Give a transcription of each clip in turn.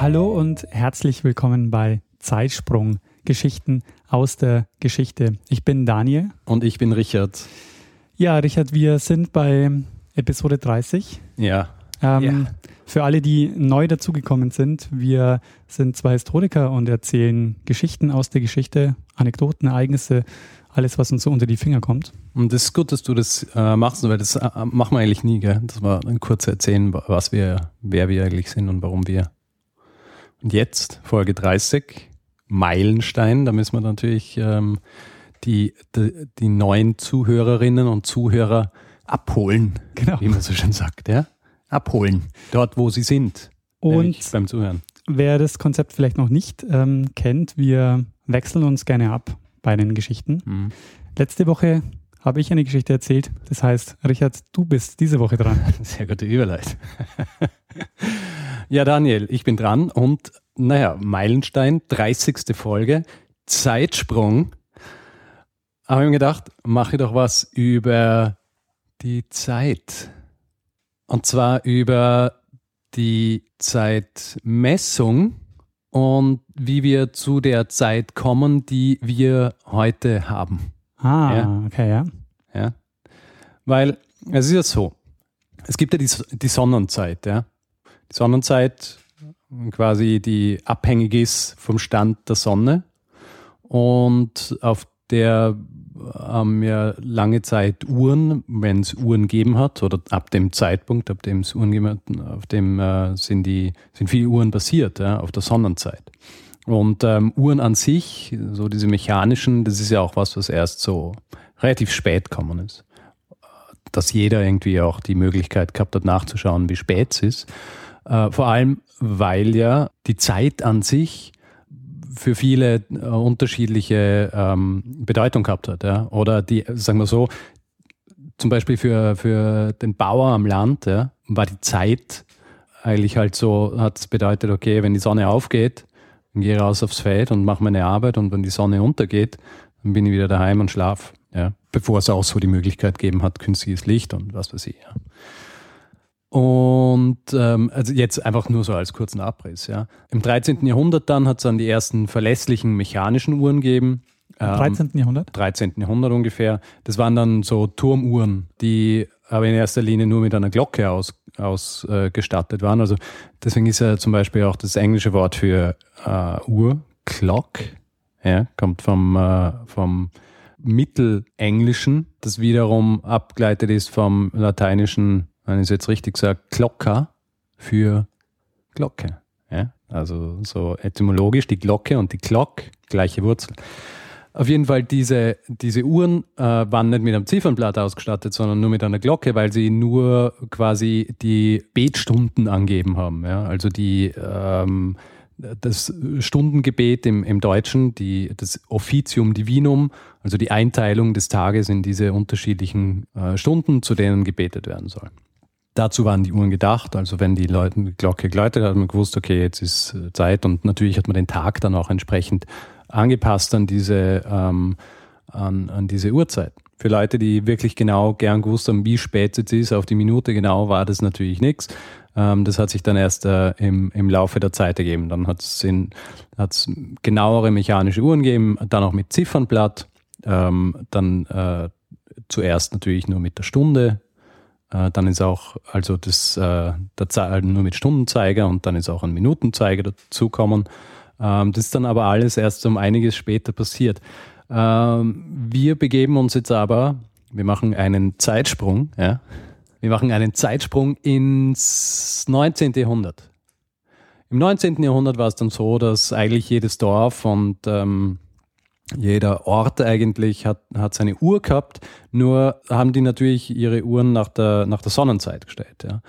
Hallo und herzlich willkommen bei Zeitsprung, Geschichten aus der Geschichte. Ich bin Daniel. Und ich bin Richard. Ja, Richard, wir sind bei Episode 30. Ja. Ähm, Ja. Für alle, die neu dazugekommen sind, wir sind zwei Historiker und erzählen Geschichten aus der Geschichte, Anekdoten, Ereignisse, alles, was uns so unter die Finger kommt. Und es ist gut, dass du das äh, machst, weil das äh, machen wir eigentlich nie, gell? Das war ein kurz erzählen, was wir, wer wir eigentlich sind und warum wir. Und jetzt, Folge 30, Meilenstein, da müssen wir natürlich ähm, die, die, die neuen Zuhörerinnen und Zuhörer abholen, Genau. wie man so schön sagt, ja? Abholen, dort wo sie sind. Und beim Zuhören. wer das Konzept vielleicht noch nicht ähm, kennt, wir wechseln uns gerne ab bei den Geschichten. Mhm. Letzte Woche habe ich eine Geschichte erzählt. Das heißt, Richard, du bist diese Woche dran. Sehr gute Überleitung. ja, Daniel, ich bin dran und naja, Meilenstein, 30. Folge, Zeitsprung. Habe ich mir gedacht, mache doch was über die Zeit. Und zwar über die Zeitmessung und wie wir zu der Zeit kommen, die wir heute haben. Ah, Ja. okay, ja. Ja? Weil es ist ja so, es gibt ja die, die Sonnenzeit, ja. Die Sonnenzeit quasi, die abhängig ist vom Stand der Sonne und auf der haben ja lange Zeit Uhren, wenn es Uhren gegeben hat, oder ab dem Zeitpunkt, ab dem es Uhren gegeben hat, auf dem äh, sind die sind viele Uhren basiert, ja, auf der Sonnenzeit. Und ähm, Uhren an sich, so diese mechanischen, das ist ja auch was, was erst so relativ spät gekommen ist. Dass jeder irgendwie auch die Möglichkeit gehabt hat, nachzuschauen, wie spät es ist. Äh, vor allem, weil ja die Zeit an sich für viele äh, unterschiedliche ähm, Bedeutung gehabt hat. Ja? Oder die, sagen wir so, zum Beispiel für, für den Bauer am Land ja, war die Zeit eigentlich halt so, hat es bedeutet, okay, wenn die Sonne aufgeht, dann gehe ich raus aufs Feld und mache meine Arbeit und wenn die Sonne untergeht, dann bin ich wieder daheim und schlaf. Ja? Bevor es auch so die Möglichkeit gegeben hat, künstliches Licht und was weiß ich. Ja? Und ähm, also jetzt einfach nur so als kurzen Abriss. Ja. Im 13. Jahrhundert dann hat es dann die ersten verlässlichen mechanischen Uhren gegeben. Im Ähm, 13. Jahrhundert. 13. Jahrhundert ungefähr. Das waren dann so Turmuhren, die aber in erster Linie nur mit einer Glocke ausgestattet aus, äh, gestattet waren. Also deswegen ist ja zum Beispiel auch das englische Wort für äh, Uhr, Clock, ja, kommt vom, äh, vom Mittelenglischen, das wiederum abgeleitet ist vom lateinischen, wenn ich es jetzt richtig sage, Glocca für Glocke. Ja? Also so etymologisch die Glocke und die Glock, gleiche Wurzel. Auf jeden Fall, diese, diese Uhren äh, waren nicht mit einem Ziffernblatt ausgestattet, sondern nur mit einer Glocke, weil sie nur quasi die Betstunden angeben haben. Ja? Also die, ähm, das Stundengebet im, im Deutschen, die, das Officium Divinum, also die Einteilung des Tages in diese unterschiedlichen äh, Stunden, zu denen gebetet werden soll. Dazu waren die Uhren gedacht. Also wenn die Leute die Glocke geläutet hat, hat man gewusst, okay, jetzt ist äh, Zeit und natürlich hat man den Tag dann auch entsprechend angepasst an diese, ähm, an, an diese Uhrzeit. Für Leute, die wirklich genau gern gewusst haben, wie spät es ist, auf die Minute genau, war das natürlich nichts. Ähm, das hat sich dann erst äh, im, im Laufe der Zeit ergeben. Dann hat es genauere mechanische Uhren gegeben, dann auch mit Ziffernblatt, ähm, dann äh, zuerst natürlich nur mit der Stunde, äh, dann ist auch also das äh, der Ze nur mit Stundenzeiger und dann ist auch ein Minutenzeiger dazukommen. Ähm, das ist dann aber alles erst um einiges später passiert. Ähm, wir begeben uns jetzt aber, wir machen einen Zeitsprung, ja. Wir machen einen Zeitsprung ins 19. Jahrhundert. Im 19. Jahrhundert war es dann so, dass eigentlich jedes Dorf und ähm, jeder Ort eigentlich hat, hat seine Uhr gehabt, nur haben die natürlich ihre Uhren nach der, nach der Sonnenzeit gestellt. Ja.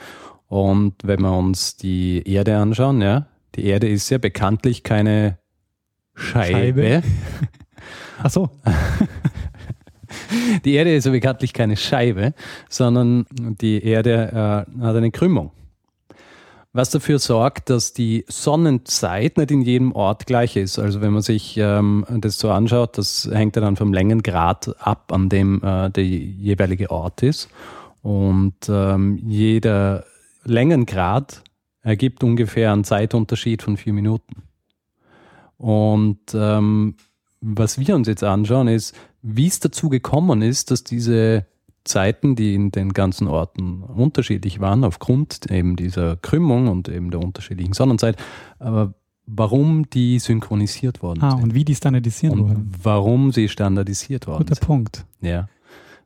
Und wenn wir uns die Erde anschauen, ja, Die Erde ist ja bekanntlich keine Scheibe. Scheibe. Ach so. Die Erde ist ja bekanntlich keine Scheibe, sondern die Erde äh, hat eine Krümmung. Was dafür sorgt, dass die Sonnenzeit nicht in jedem Ort gleich ist. Also wenn man sich ähm, das so anschaut, das hängt ja dann vom Längengrad ab, an dem äh, der jeweilige Ort ist. Und ähm, jeder Längengrad ergibt ungefähr einen Zeitunterschied von vier Minuten. Und ähm, was wir uns jetzt anschauen, ist, wie es dazu gekommen ist, dass diese Zeiten, die in den ganzen Orten unterschiedlich waren, aufgrund eben dieser Krümmung und eben der unterschiedlichen Sonnenzeit, aber warum die synchronisiert worden Ah, sind. und wie die standardisiert Und wurden. warum sie standardisiert worden Guter sind. Punkt. Ja.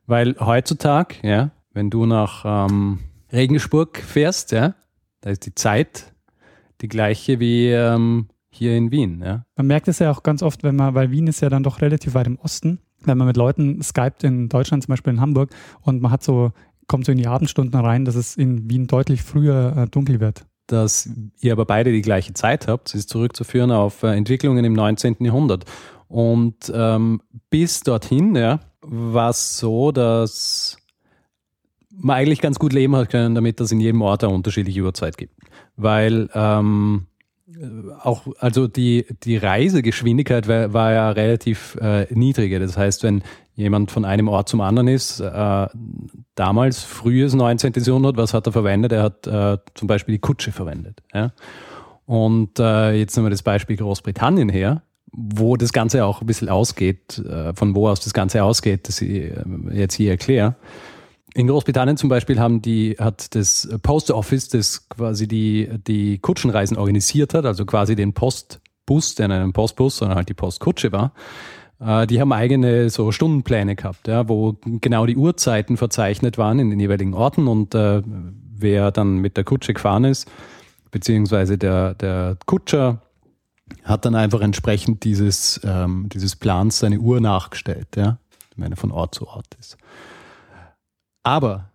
Weil heutzutage, ja, wenn du nach ähm, Regensburg fährst, ja, da ist die Zeit die gleiche wie ähm, hier in Wien, ja. Man merkt es ja auch ganz oft, wenn man, weil Wien ist ja dann doch relativ weit im Osten, wenn man mit Leuten skypt in Deutschland, zum Beispiel in Hamburg, und man hat so, kommt so in die Abendstunden rein, dass es in Wien deutlich früher äh, dunkel wird. Dass ihr aber beide die gleiche Zeit habt, ist zurückzuführen auf äh, Entwicklungen im 19. Jahrhundert. Und ähm, bis dorthin, ja, war es so, dass man eigentlich ganz gut leben hat können, damit es in jedem Ort eine unterschiedliche Uhrzeit gibt. Weil ähm, auch, also die, die Reisegeschwindigkeit war, war ja relativ äh, niedrige. Das heißt, wenn jemand von einem Ort zum anderen ist, äh, damals, frühes 19. Jahrhundert, was hat er verwendet? Er hat äh, zum Beispiel die Kutsche verwendet. Ja? Und äh, jetzt nehmen wir das Beispiel Großbritannien her, wo das Ganze auch ein bisschen ausgeht, äh, von wo aus das Ganze ausgeht, das ich äh, jetzt hier erkläre. In Großbritannien zum Beispiel haben die, hat das Post Office, das quasi die, die Kutschenreisen organisiert hat, also quasi den Postbus, der ein Postbus, sondern halt die Postkutsche war, äh, die haben eigene so Stundenpläne gehabt, ja, wo genau die Uhrzeiten verzeichnet waren in den jeweiligen Orten und äh, wer dann mit der Kutsche gefahren ist, beziehungsweise der, der Kutscher hat dann einfach entsprechend dieses, ähm, dieses Plans seine Uhr nachgestellt, ja, wenn er von Ort zu Ort ist. Aber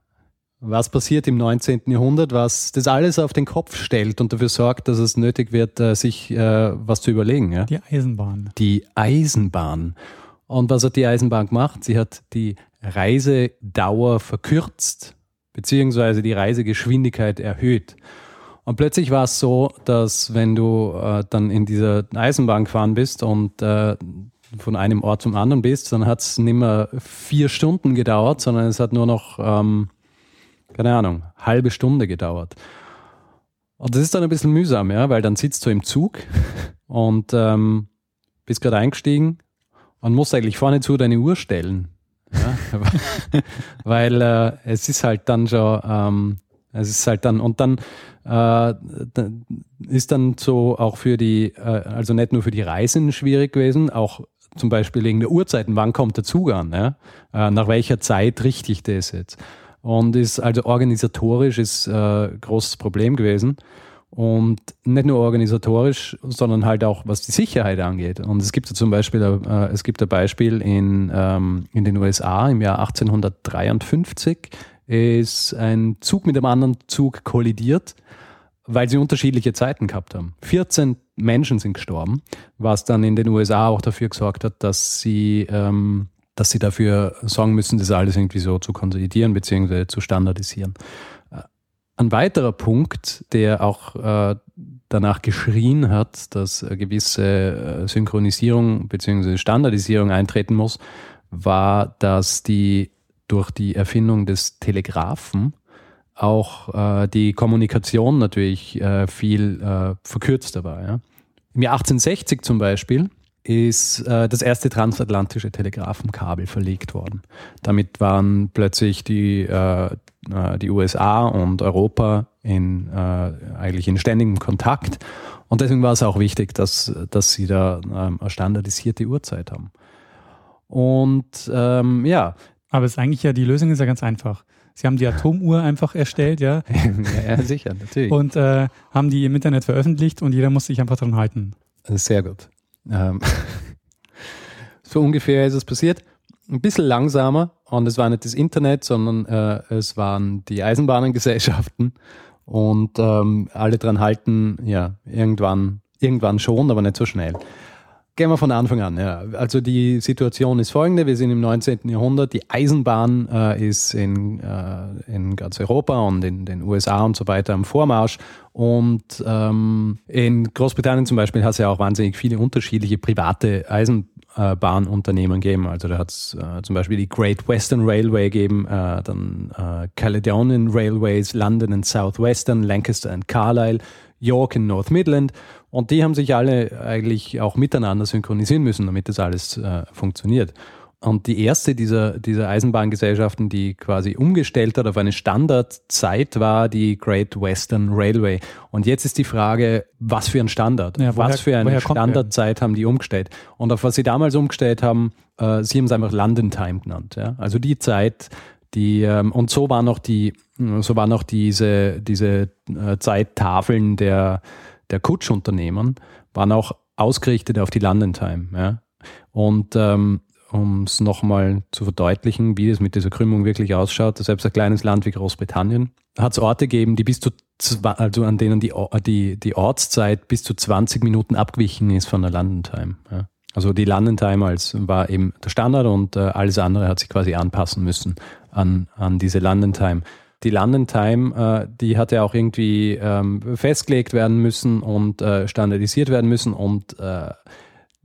was passiert im 19. Jahrhundert, was das alles auf den Kopf stellt und dafür sorgt, dass es nötig wird, äh, sich äh, was zu überlegen? Ja? Die Eisenbahn. Die Eisenbahn. Und was hat die Eisenbahn gemacht? Sie hat die Reisedauer verkürzt, beziehungsweise die Reisegeschwindigkeit erhöht. Und plötzlich war es so, dass wenn du äh, dann in dieser Eisenbahn gefahren bist und äh, von einem Ort zum anderen bist, dann hat es nicht mehr vier Stunden gedauert, sondern es hat nur noch, ähm, keine Ahnung, halbe Stunde gedauert. Und das ist dann ein bisschen mühsam, ja, weil dann sitzt du im Zug und ähm, bist gerade eingestiegen und musst eigentlich vorne zu deine Uhr stellen. Ja? weil äh, es ist halt dann schon, ähm, es ist halt dann, und dann äh, ist dann so auch für die, äh, also nicht nur für die Reisen schwierig gewesen, auch zum Beispiel wegen der Uhrzeiten, wann kommt der Zug an, ja? äh, nach welcher Zeit richte ich das jetzt? Und ist also organisatorisch ist äh, großes Problem gewesen. Und nicht nur organisatorisch, sondern halt auch was die Sicherheit angeht. Und es gibt zum Beispiel, äh, es gibt ein Beispiel in, ähm, in den USA im Jahr 1853 ist ein Zug mit einem anderen Zug kollidiert, weil sie unterschiedliche Zeiten gehabt haben. 14 Menschen sind gestorben, was dann in den USA auch dafür gesorgt hat, dass sie, ähm, dass sie dafür sorgen müssen, das alles irgendwie so zu konsolidieren bzw. zu standardisieren. Ein weiterer Punkt, der auch äh, danach geschrien hat, dass eine gewisse äh, Synchronisierung bzw. Standardisierung eintreten muss, war, dass die durch die Erfindung des Telegraphen auch äh, die Kommunikation natürlich äh, viel äh, verkürzter war. Ja. Im Jahr 1860 zum Beispiel ist äh, das erste transatlantische Telegrafenkabel verlegt worden. Damit waren plötzlich die, äh, die USA und Europa in, äh, eigentlich in ständigem Kontakt. Und deswegen war es auch wichtig, dass, dass sie da ähm, eine standardisierte Uhrzeit haben. Und ähm, ja. Aber es ist eigentlich ja, die Lösung ist ja ganz einfach. Sie haben die Atomuhr einfach erstellt, ja. ja, sicher, natürlich. Und äh, haben die im Internet veröffentlicht und jeder muss sich einfach dran halten. Sehr gut. Ähm, so ungefähr ist es passiert. Ein bisschen langsamer und es war nicht das Internet, sondern äh, es waren die Eisenbahnengesellschaften. und ähm, alle dran halten, ja, irgendwann, irgendwann schon, aber nicht so schnell. Gehen wir von Anfang an. Ja. Also die Situation ist folgende: Wir sind im 19. Jahrhundert. Die Eisenbahn äh, ist in, äh, in ganz Europa und in den USA und so weiter am Vormarsch. Und ähm, in Großbritannien zum Beispiel hat es ja auch wahnsinnig viele unterschiedliche private Eisenbahnunternehmen gegeben. Also da hat es äh, zum Beispiel die Great Western Railway gegeben, äh, dann äh, Caledonian Railways, London and Southwestern, Lancaster and Carlisle, York in North Midland. Und die haben sich alle eigentlich auch miteinander synchronisieren müssen, damit das alles äh, funktioniert. Und die erste dieser, dieser Eisenbahngesellschaften, die quasi umgestellt hat auf eine Standardzeit, war die Great Western Railway. Und jetzt ist die Frage, was für ein Standard? Ja, woher, was für eine Standardzeit haben die umgestellt? Und auf was sie damals umgestellt haben, äh, sie haben es einfach London Time genannt. Ja? Also die Zeit, die, ähm, und so waren noch die, so waren noch diese, diese äh, Zeittafeln der, der Kutschunternehmen waren auch ausgerichtet auf die London Time. Ja? Und ähm, um es nochmal zu verdeutlichen, wie das mit dieser Krümmung wirklich ausschaut, selbst ein kleines Land wie Großbritannien hat es Orte gegeben, die bis zu also an denen die, die, die Ortszeit bis zu 20 Minuten abgewichen ist von der London Time. Ja. Also die London Time als war eben der Standard und äh, alles andere hat sich quasi anpassen müssen an, an diese London Time die London Time, äh, die hat ja auch irgendwie ähm, festgelegt werden müssen und äh, standardisiert werden müssen und äh,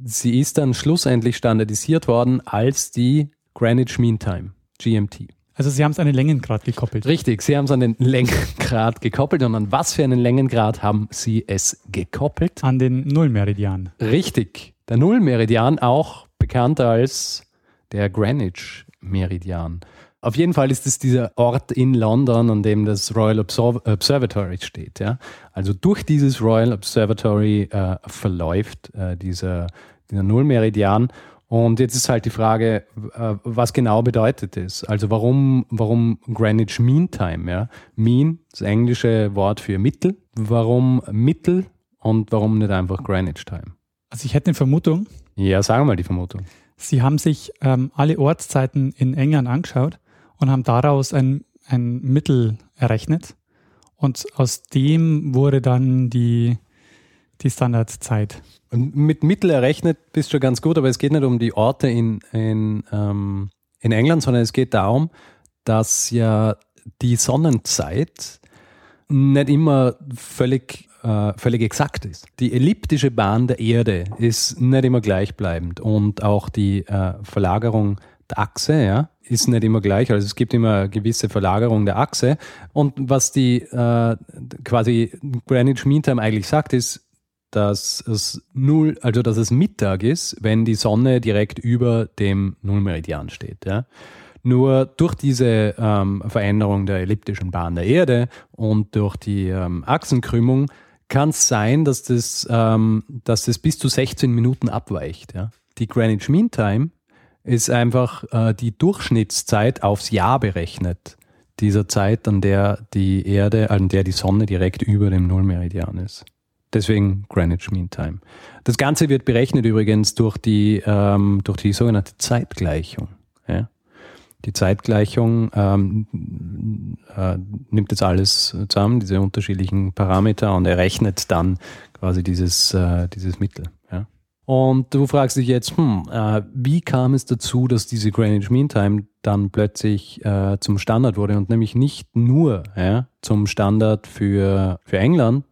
sie ist dann schlussendlich standardisiert worden als die Greenwich Mean Time, GMT. Also Sie haben es an den Längengrad gekoppelt. Richtig, Sie haben es an den Längengrad gekoppelt. Und an was für einen Längengrad haben Sie es gekoppelt? An den Nullmeridian. Richtig, der Nullmeridian, auch bekannt als der Greenwich Meridian. Auf jeden Fall ist es dieser Ort in London, an dem das Royal Observatory steht. Ja? Also durch dieses Royal Observatory äh, verläuft äh, dieser, dieser Nullmeridian. Und jetzt ist halt die Frage, äh, was genau bedeutet das? Also warum, warum Greenwich Mean Time? Ja? Mean, das englische Wort für Mittel. Warum Mittel und warum nicht einfach Greenwich Time? Also ich hätte eine Vermutung. Ja, sagen wir mal die Vermutung. Sie haben sich ähm, alle Ortszeiten in England angeschaut und haben daraus ein, ein Mittel errechnet. Und aus dem wurde dann die, die Standardzeit. Und mit Mittel errechnet bist du ganz gut, aber es geht nicht um die Orte in, in, ähm, in England, sondern es geht darum, dass ja die Sonnenzeit nicht immer völlig, äh, völlig exakt ist. Die elliptische Bahn der Erde ist nicht immer gleichbleibend und auch die äh, Verlagerung Achse, ja, ist nicht immer gleich. Also es gibt immer gewisse Verlagerung der Achse. Und was die äh, quasi Greenwich Mean Time eigentlich sagt, ist, dass es null, also dass es Mittag ist, wenn die Sonne direkt über dem Nullmeridian steht. Ja. Nur durch diese ähm, Veränderung der elliptischen Bahn der Erde und durch die ähm, Achsenkrümmung kann es sein, dass das, ähm, dass das bis zu 16 Minuten abweicht. Ja. Die Greenwich Mean Time ist einfach äh, die Durchschnittszeit aufs Jahr berechnet. Dieser Zeit, an der die Erde, an der die Sonne direkt über dem Nullmeridian ist. Deswegen Greenwich Mean Time. Das Ganze wird berechnet übrigens durch die, ähm, durch die sogenannte Zeitgleichung. Ja? Die Zeitgleichung ähm, äh, nimmt das alles zusammen, diese unterschiedlichen Parameter und errechnet dann quasi dieses, äh, dieses Mittel. Und du fragst dich jetzt, hm, äh, wie kam es dazu, dass diese Greenwich Mean Time dann plötzlich äh, zum Standard wurde und nämlich nicht nur ja, zum Standard für, für England,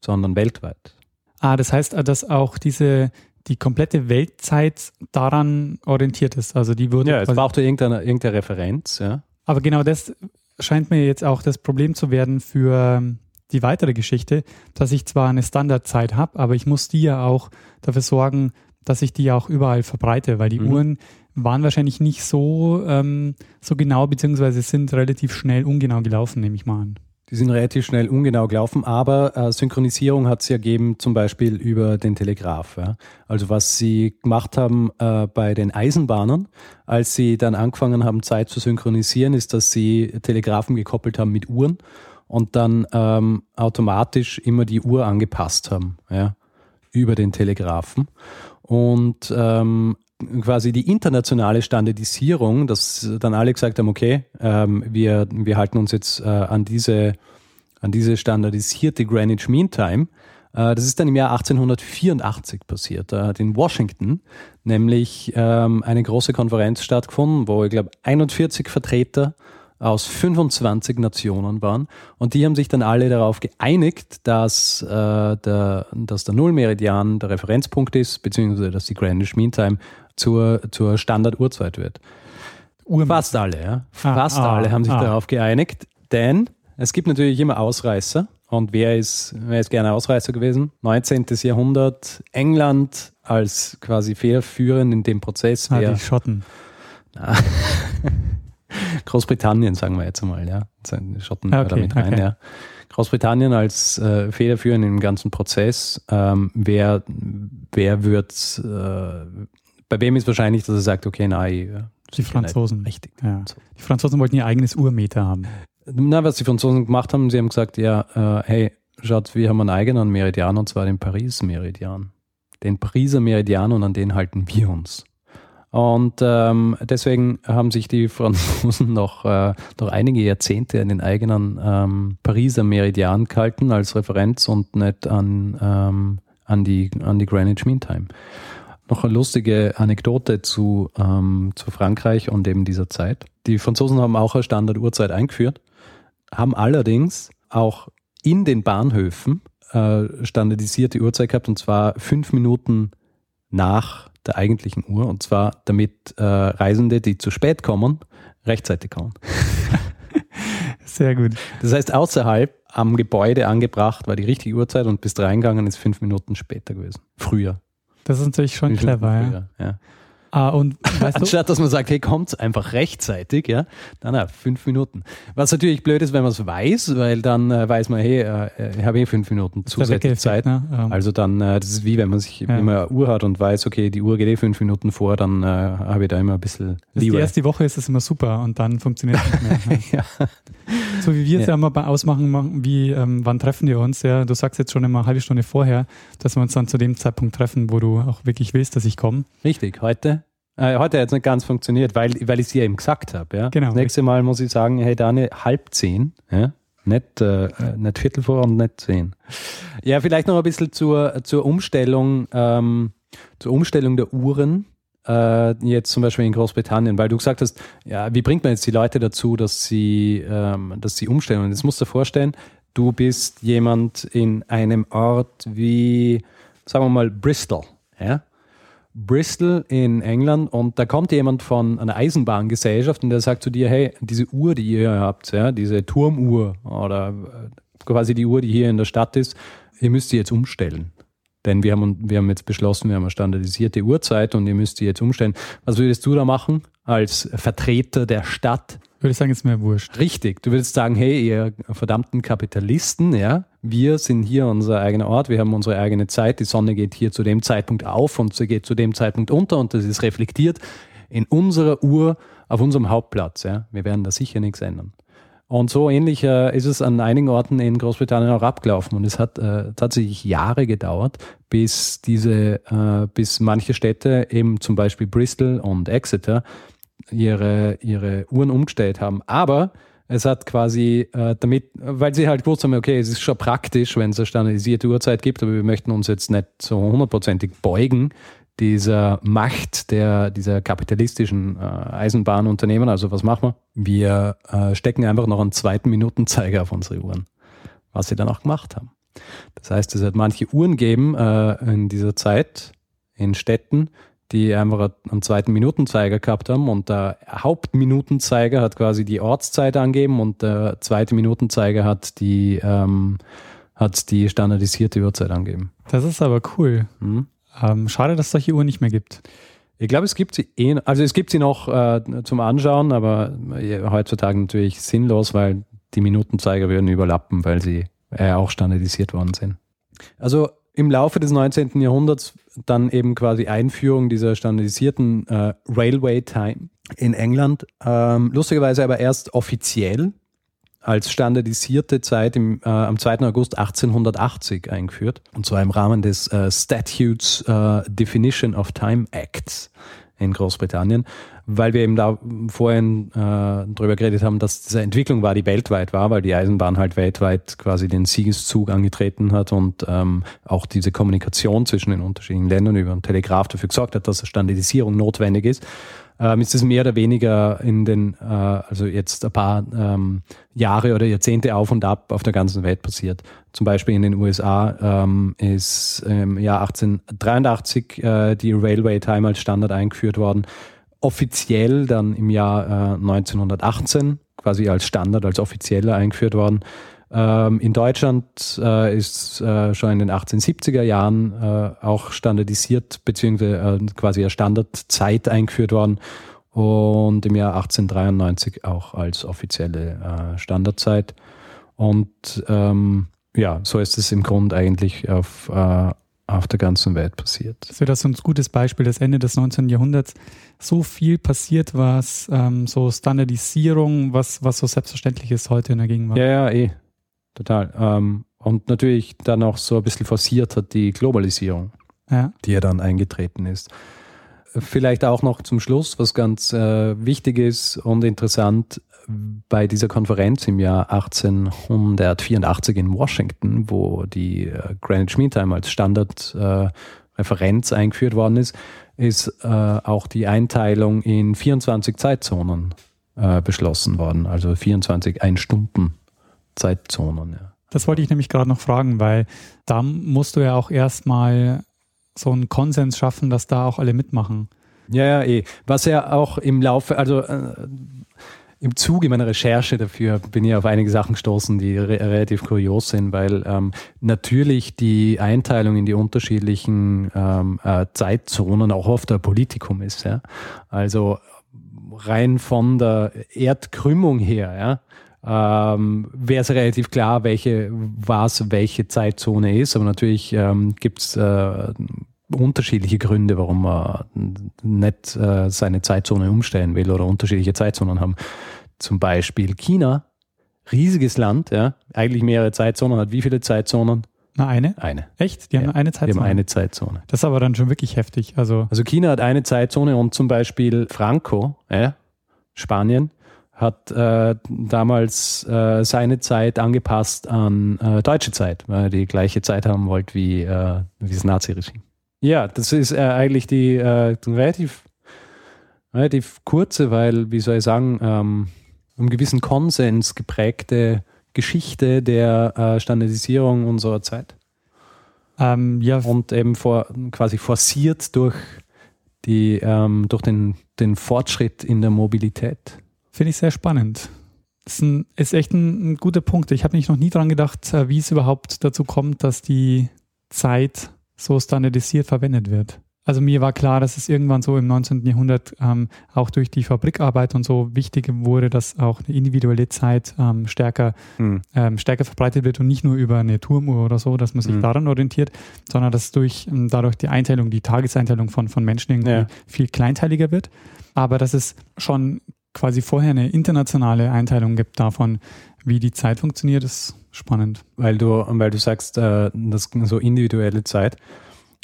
sondern weltweit? Ah, das heißt, dass auch diese die komplette Weltzeit daran orientiert ist. Also die würde. Ja, es braucht ja irgendeine, irgendeine Referenz, ja. Aber genau das scheint mir jetzt auch das Problem zu werden für die weitere Geschichte, dass ich zwar eine Standardzeit habe, aber ich muss die ja auch dafür sorgen, dass ich die auch überall verbreite, weil die mhm. Uhren waren wahrscheinlich nicht so, ähm, so genau, beziehungsweise sind relativ schnell ungenau gelaufen, nehme ich mal an. Die sind relativ schnell ungenau gelaufen, aber äh, Synchronisierung hat es ja gegeben, zum Beispiel über den Telegraph. Ja? Also was sie gemacht haben äh, bei den Eisenbahnern, als sie dann angefangen haben, Zeit zu synchronisieren, ist, dass sie Telegraphen gekoppelt haben mit Uhren und dann ähm, automatisch immer die Uhr angepasst haben, ja, über den Telegraphen. Und ähm, quasi die internationale Standardisierung, dass dann alle gesagt haben, okay, ähm, wir, wir halten uns jetzt äh, an diese an diese standardisierte Greenwich Mean Time. Äh, das ist dann im Jahr 1884 passiert. Da hat in Washington nämlich ähm, eine große Konferenz stattgefunden, wo ich glaube 41 Vertreter aus 25 Nationen waren und die haben sich dann alle darauf geeinigt, dass, äh, der, dass der Nullmeridian der Referenzpunkt ist, beziehungsweise dass die Greenwich Mean Time zur, zur Standarduhrzeit wird. Fast alle, ja. Ah, Fast ah, alle haben sich ah. darauf geeinigt, denn es gibt natürlich immer Ausreißer. Und wer ist, wer ist gerne Ausreißer gewesen? 19. Jahrhundert, England als quasi federführend in dem Prozess. Ah, die Schotten. Großbritannien, sagen wir jetzt einmal, ja. Schotten okay, damit rein, okay. ja. Großbritannien als äh, federführend im ganzen Prozess. Ähm, wer, wer wird, äh, bei wem ist wahrscheinlich, dass er sagt, okay, nein, die Franzosen. Richtig. Ja. Die Franzosen wollten ihr eigenes Urmeter haben. Na, was die Franzosen gemacht haben, sie haben gesagt, ja, äh, hey, schaut, wir haben einen eigenen Meridian und zwar den Paris-Meridian. Den Pariser Meridian und an den halten wir uns. Und ähm, deswegen haben sich die Franzosen noch, äh, noch einige Jahrzehnte an den eigenen ähm, Pariser Meridian gehalten als Referenz und nicht an, ähm, an, die, an die Greenwich Mean Time. Noch eine lustige Anekdote zu, ähm, zu Frankreich und eben dieser Zeit. Die Franzosen haben auch eine Standarduhrzeit eingeführt, haben allerdings auch in den Bahnhöfen äh, standardisierte Uhrzeit gehabt und zwar fünf Minuten nach der eigentlichen Uhr und zwar damit äh, Reisende, die zu spät kommen, rechtzeitig kommen. Sehr gut. Das heißt, außerhalb am Gebäude angebracht war die richtige Uhrzeit und bis reingegangen ist fünf Minuten später gewesen. Früher. Das ist natürlich schon clever, ja. ja. Ah, und weißt Anstatt, dass man sagt, hey, kommt einfach rechtzeitig, ja, dann ja, fünf Minuten. Was natürlich blöd ist, wenn man es weiß, weil dann äh, weiß man, hey, äh, ich habe eh fünf Minuten zusätzliche Zeit. Ne? Um. Also dann, äh, das ist wie wenn man sich ja. immer eine Uhr hat und weiß, okay, die Uhr geht eh fünf Minuten vor, dann äh, habe ich da immer ein bisschen Liebe. Die erste Woche ist es immer super und dann funktioniert es nicht mehr. ja. So wie wir es ja. ja immer ausmachen, wie ähm, wann treffen wir uns, ja, du sagst jetzt schon immer eine halbe Stunde vorher, dass wir uns dann zu dem Zeitpunkt treffen, wo du auch wirklich willst, dass ich komme. Richtig, heute äh, heute hat es nicht ganz funktioniert, weil, weil ich es ja eben gesagt habe. Ja? Genau. Das nächste Mal muss ich sagen, hey Daniel, halb zehn. Ja? Nicht, äh, nicht Viertel vor und nicht zehn. Ja, vielleicht noch ein bisschen zur, zur Umstellung, ähm, zur Umstellung der Uhren. Äh, jetzt zum Beispiel in Großbritannien, weil du gesagt hast, ja, wie bringt man jetzt die Leute dazu, dass sie, ähm, dass sie umstellen? Und jetzt musst du dir vorstellen, du bist jemand in einem Ort wie, sagen wir mal, Bristol. Ja? Bristol in England und da kommt jemand von einer Eisenbahngesellschaft und der sagt zu dir, hey, diese Uhr, die ihr hier habt, ja, diese Turmuhr oder äh, quasi die Uhr, die hier in der Stadt ist, ihr müsst sie jetzt umstellen. Denn wir haben, wir haben jetzt beschlossen, wir haben eine standardisierte Uhrzeit und ihr müsst sie jetzt umstellen. Was würdest du da machen als Vertreter der Stadt? Würde ich sagen, ist mir wurscht. Richtig. Du würdest sagen, hey, ihr verdammten Kapitalisten, ja, wir sind hier unser eigener Ort, wir haben unsere eigene Zeit, die Sonne geht hier zu dem Zeitpunkt auf und sie geht zu dem Zeitpunkt unter und das ist reflektiert in unserer Uhr auf unserem Hauptplatz. Ja. Wir werden da sicher nichts ändern. Und so ähnlich äh, ist es an einigen Orten in Großbritannien auch abgelaufen. Und es hat äh, tatsächlich Jahre gedauert, bis diese, äh, bis manche Städte, eben zum Beispiel Bristol und Exeter, ihre, ihre Uhren umgestellt haben. Aber es hat quasi äh, damit, weil sie halt gewusst haben, okay, es ist schon praktisch, wenn es eine standardisierte Uhrzeit gibt, aber wir möchten uns jetzt nicht so hundertprozentig beugen dieser Macht der, dieser kapitalistischen äh, Eisenbahnunternehmen. Also was machen wir? Wir äh, stecken einfach noch einen zweiten Minutenzeiger auf unsere Uhren, was sie dann auch gemacht haben. Das heißt, es hat manche Uhren geben äh, in dieser Zeit in Städten, die einfach einen zweiten Minutenzeiger gehabt haben und der Hauptminutenzeiger hat quasi die Ortszeit angeben und der zweite Minutenzeiger hat die, ähm, hat die standardisierte Uhrzeit angeben. Das ist aber cool. Mhm. Ähm, schade, dass es solche Uhren nicht mehr gibt. Ich glaube, es gibt sie eh, also es gibt sie noch äh, zum Anschauen, aber heutzutage natürlich sinnlos, weil die Minutenzeiger würden überlappen, weil sie äh, auch standardisiert worden sind. Also im Laufe des 19. Jahrhunderts dann eben quasi Einführung dieser standardisierten äh, Railway Time in England. Ähm, lustigerweise aber erst offiziell als standardisierte Zeit im, äh, am 2. August 1880 eingeführt. Und zwar im Rahmen des äh, Statutes äh, Definition of Time Acts. In Großbritannien, weil wir eben da vorhin äh, drüber geredet haben, dass diese Entwicklung war, die weltweit war, weil die Eisenbahn halt weltweit quasi den Siegeszug angetreten hat und ähm, auch diese Kommunikation zwischen den unterschiedlichen Ländern über den Telegraph dafür gesorgt hat, dass Standardisierung notwendig ist ähm, ist es mehr oder weniger in den, äh, also jetzt ein paar ähm, Jahre oder Jahrzehnte auf und ab auf der ganzen Welt passiert. Zum Beispiel in den USA ähm, ist im Jahr 1883 äh, die Railway Time als Standard eingeführt worden. Offiziell dann im Jahr äh, 1918 quasi als Standard, als offizieller eingeführt worden. Ähm, in Deutschland äh, ist äh, schon in den 1870er Jahren äh, auch standardisiert beziehungsweise äh, quasi als Standardzeit eingeführt worden und im Jahr 1893 auch als offizielle äh, Standardzeit. Und ähm, ja, so ist es im Grunde eigentlich auf, äh, auf der ganzen Welt passiert. Das wäre das so ein gutes Beispiel, das Ende des 19. Jahrhunderts. So viel passiert, was ähm, so Standardisierung, was, was so selbstverständlich ist heute in der Gegenwart. Ja, ja, eh. Total. Ähm, und natürlich dann auch so ein bisschen forciert hat die Globalisierung, ja. die ja dann eingetreten ist. Vielleicht auch noch zum Schluss, was ganz äh, wichtig ist und interessant bei dieser Konferenz im Jahr 1884 in Washington, wo die äh, Greenwich Mean Time als Standardreferenz äh, eingeführt worden ist, ist äh, auch die Einteilung in 24 Zeitzonen äh, beschlossen worden, also 24 Ein-Stunden Zeitzonen. Ja. Das wollte ich nämlich gerade noch fragen, weil da musst du ja auch erstmal so einen Konsens schaffen, dass da auch alle mitmachen. Ja, ja, eh. Was ja auch im Laufe, also äh, im Zuge meiner Recherche dafür bin ich auf einige Sachen gestoßen, die re relativ kurios sind, weil ähm, natürlich die Einteilung in die unterschiedlichen ähm, äh, Zeitzonen auch oft ein Politikum ist. Ja? Also rein von der Erdkrümmung her, ja, ähm, wäre es relativ klar, welche, was welche Zeitzone ist. Aber natürlich ähm, gibt es äh, unterschiedliche Gründe, warum man nicht äh, seine Zeitzone umstellen will oder unterschiedliche Zeitzonen haben. Zum Beispiel China, riesiges Land, ja, eigentlich mehrere Zeitzonen, hat wie viele Zeitzonen? Na, eine? Eine. Echt? Die haben ja, eine Zeitzone? Die haben eine Zeitzone. Das ist aber dann schon wirklich heftig. Also, also China hat eine Zeitzone und zum Beispiel Franco, ja, Spanien, hat äh, damals äh, seine Zeit angepasst an äh, deutsche Zeit, weil er die gleiche Zeit haben wollte wie, äh, wie das Nazi-Regime. Ja, das ist äh, eigentlich die äh, relativ, relativ kurze, weil, wie soll ich sagen, ähm, um gewissen Konsens geprägte Geschichte der äh, Standardisierung unserer Zeit. Ähm, ja. Und eben vor, quasi forciert durch, die, ähm, durch den, den Fortschritt in der Mobilität. Finde ich sehr spannend. Das ist, ein, ist echt ein, ein, guter Punkt. Ich habe nicht noch nie dran gedacht, äh, wie es überhaupt dazu kommt, dass die Zeit so standardisiert verwendet wird. Also mir war klar, dass es irgendwann so im 19. Jahrhundert ähm, auch durch die Fabrikarbeit und so wichtig wurde, dass auch eine individuelle Zeit ähm, stärker, hm. ähm, stärker verbreitet wird und nicht nur über eine Turmuhr oder so, dass man sich hm. daran orientiert, sondern dass durch ähm, dadurch die Einteilung, die Tageseinteilung von, von Menschen irgendwie ja. viel kleinteiliger wird. Aber dass es schon quasi vorher eine internationale Einteilung gibt davon, wie die Zeit funktioniert, ist spannend. Weil du, weil du sagst, äh, das so individuelle Zeit.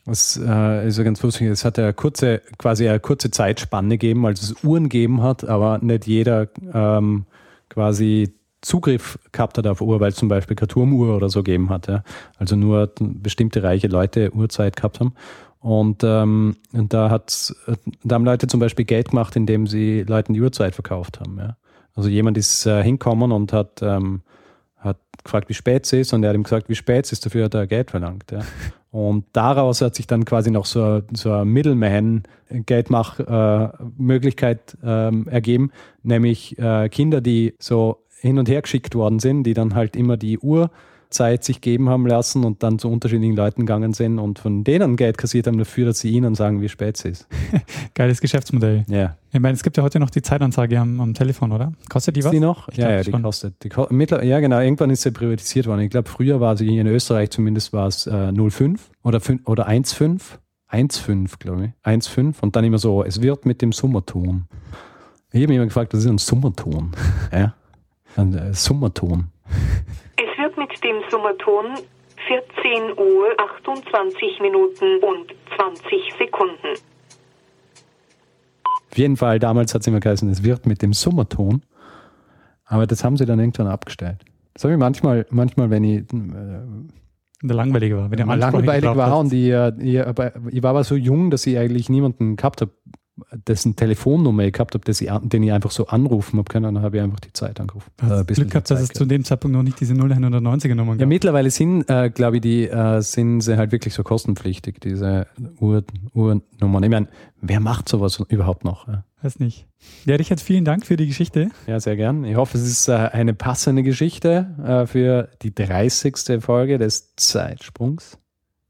Das äh, ist ja ganz lustig. Es hat ja kurze, quasi eine kurze Zeitspanne gegeben, als es Uhren gegeben hat, aber nicht jeder ähm, quasi Zugriff gehabt hat auf Uhr, weil es zum Beispiel keine Turmuhr oder so gegeben hat. Ja? Also nur bestimmte reiche Leute Uhrzeit gehabt haben. Und, ähm, da, hat, da haben Leute zum Beispiel Geld gemacht, indem sie Leuten die Uhrzeit verkauft haben. Ja. Also jemand ist äh, hinkommen und hat, ähm, hat gefragt, wie spät es ist, und er hat ihm gesagt, wie spät es ist, dafür hat er Geld verlangt. Ja. Und daraus hat sich dann quasi noch so, so eine Middleman-Geldmach-Möglichkeit äh, ähm, ergeben, nämlich äh, Kinder, die so hin und her geschickt worden sind, die dann halt immer die Uhr Zeit sich geben haben lassen und dann zu unterschiedlichen Leuten gegangen sind und von denen Geld kassiert haben dafür, dass sie ihnen sagen, wie spät es ist. Geiles Geschäftsmodell. Ja. Ich meine, es gibt ja heute noch die Zeitanzeige am, am Telefon, oder? Kostet die was? Ist die noch? Ich ja, ja, die schon. kostet. Die, ja, genau. Irgendwann ist sie privatisiert worden. Ich glaube, früher war sie in Österreich zumindest war es äh, 05 oder, 5, oder 1,5. 1,5, glaube ich. 1,5 und dann immer so, es wird mit dem Summerton. Ich habe mich immer gefragt, was ist ein Summerton? ja? Ein äh, Summerton mit dem Summerton 14 Uhr 28 Minuten und 20 Sekunden. jeden Fall, damals hat es immer geheißen, es wird mit dem Summerton. Aber das haben sie dann irgendwann abgestellt. Das habe ich manchmal, manchmal, wenn ich äh, Der langweilig war. Wenn der langweilig war und ich, äh, ich, aber ich war aber so jung, dass ich eigentlich niemanden gehabt habe, dessen Telefonnummer ich gehabt habe, dass ich, an- den ich einfach so anrufen habe können. Dann habe ich einfach die Zeit angerufen. Hast Äh, Glück gehabt, dass es zu dem Zeitpunkt noch nicht diese 0190er Nummer Ja, gab. mittlerweile sind, äh, glaube ich, die äh, sind sie halt wirklich so kostenpflichtig, diese Uhr, Uhrnummern. Ich meine, wer macht sowas überhaupt noch? Ja? Weiß nicht. Ja, Richard, vielen Dank für die Geschichte. ja, sehr gern. Ich hoffe, es ist äh, eine passende Geschichte äh, für die 30. Folge des Zeitsprungs.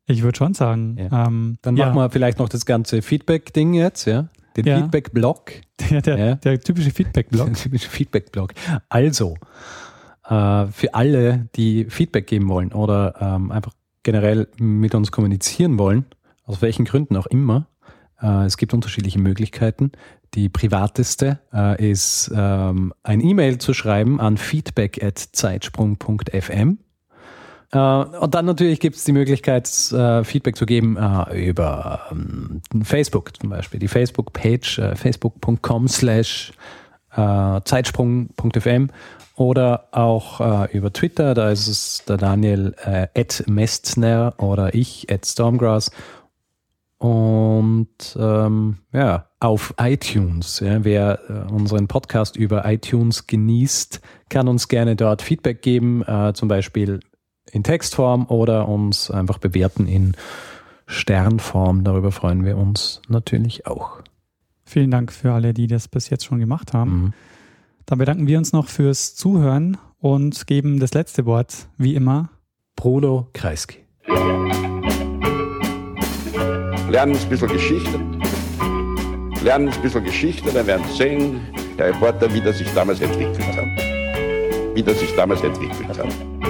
Ich würde schon sagen. Ja. Ähm, Dann ja, machen wir vielleicht noch das ganze Feedback-Ding jetzt, ja? Den Ja. Feedback-Block. Der, der, Ja. der typische Feedback-Blog. Der typische Feedback-Blog. Also, äh, für alle, die Feedback geben wollen oder ähm, einfach generell mit uns kommunizieren wollen, aus welchen Gründen auch immer, äh, es gibt unterschiedliche Möglichkeiten. Die privateste äh, ist, ähm, ein E-Mail zu schreiben an feedback.zeitsprung.fm. Äh, und dann natürlich gibt es die Möglichkeit, äh, Feedback zu geben äh, über ähm, Facebook zum Beispiel. Die Facebook-Page facebook.com slash zeitsprung.fm oder auch über Twitter, da ist es der Daniel at Mestner oder ich at Stormgrass und ähm, ja, auf iTunes. Ja, wer äh, unseren Podcast über iTunes genießt, kann uns gerne dort Feedback geben, äh, zum Beispiel in Textform oder uns einfach bewerten in Sternform. Darüber freuen wir uns natürlich auch. Vielen Dank für alle, die das bis jetzt schon gemacht haben. Mhm. Dann bedanken wir uns noch fürs Zuhören und geben das letzte Wort, wie immer, Bruno Kreisky. Lernen ein bisschen Geschichte. Lernen ein bisschen Geschichte, dann werden Sie sehen, der Reporter, wie das sich damals entwickelt hat. Wie das sich damals entwickelt hat.